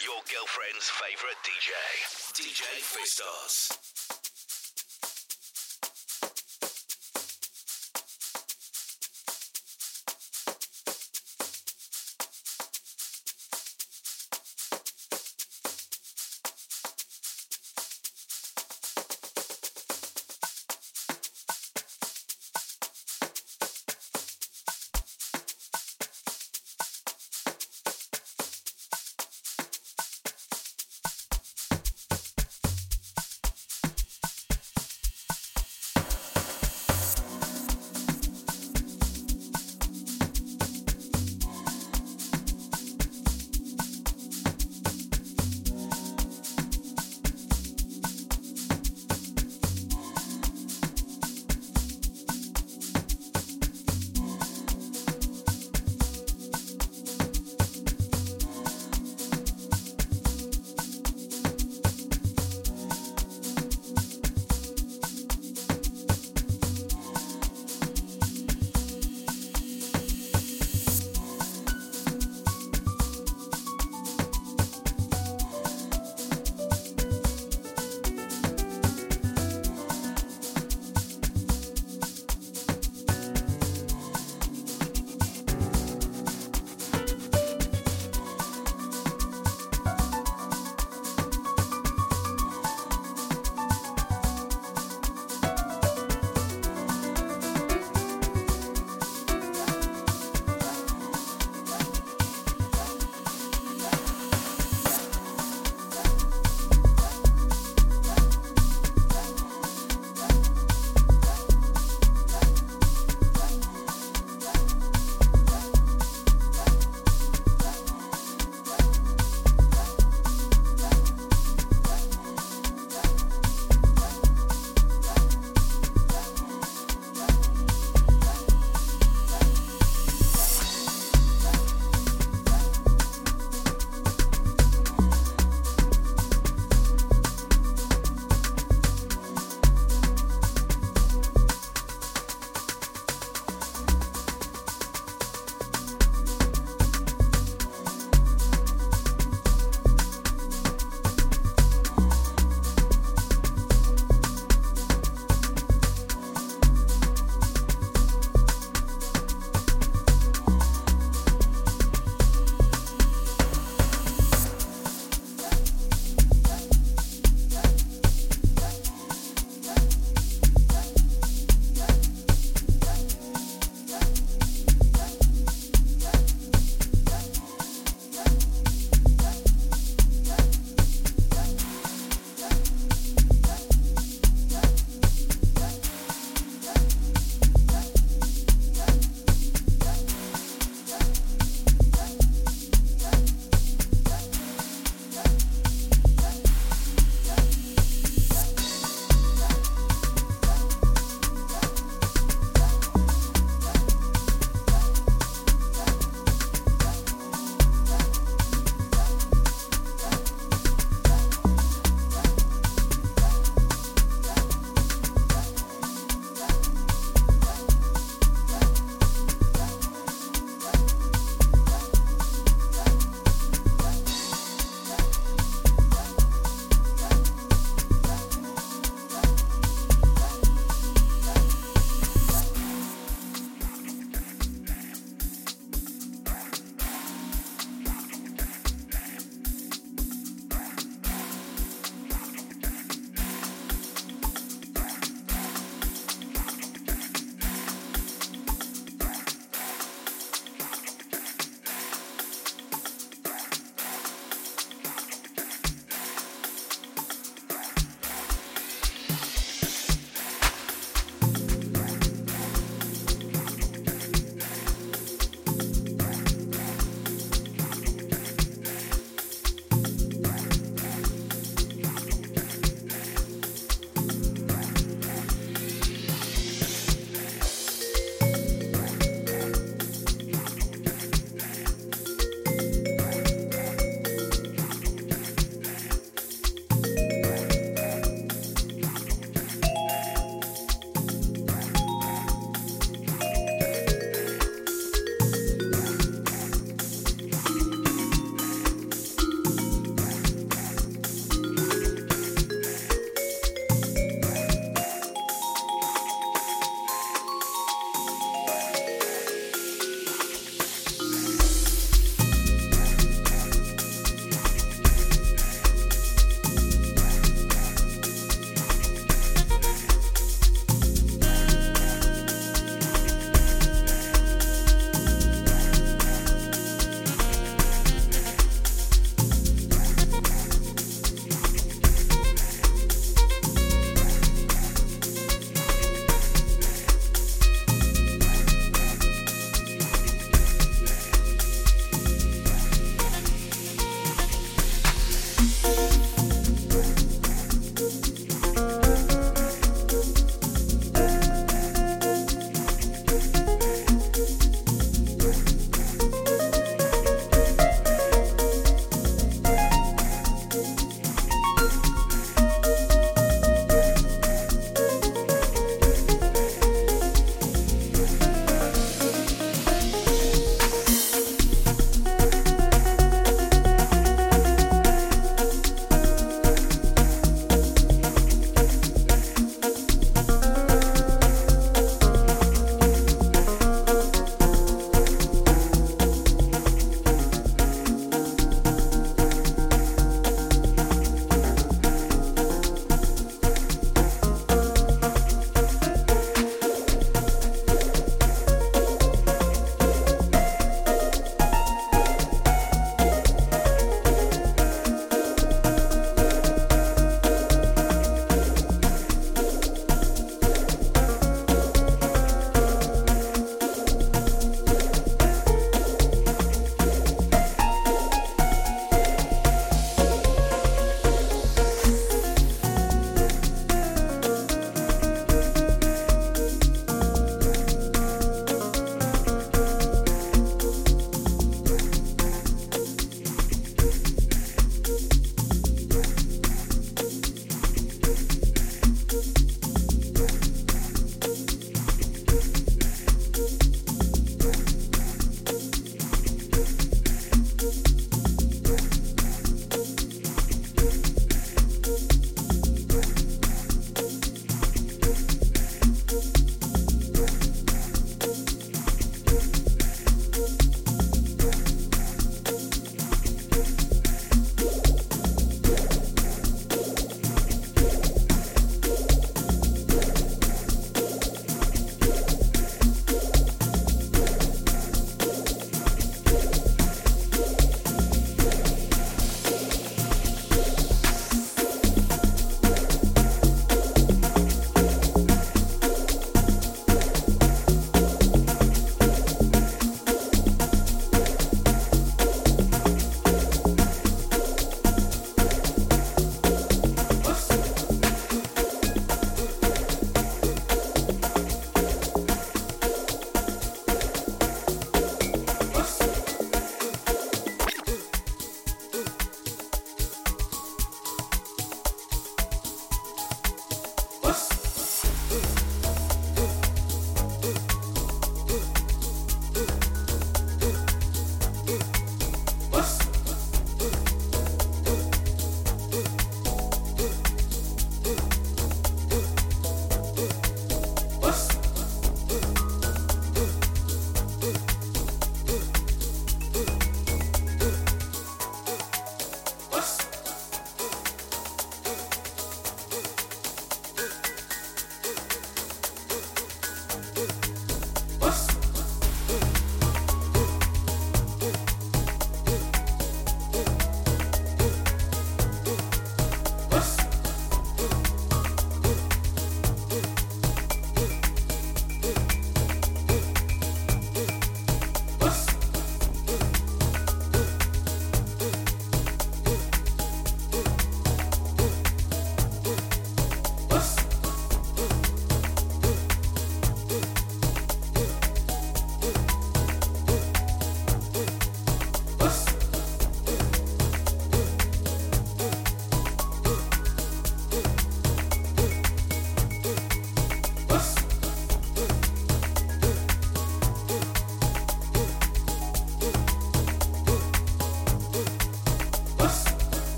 Your girlfriend's favorite DJ. DJ Fistos.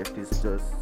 left is just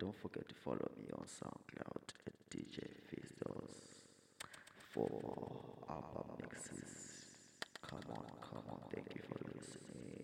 don't forget to follow me on SoundCloud at DJ Fistos for album mixes. Come on, come on, thank you for listening.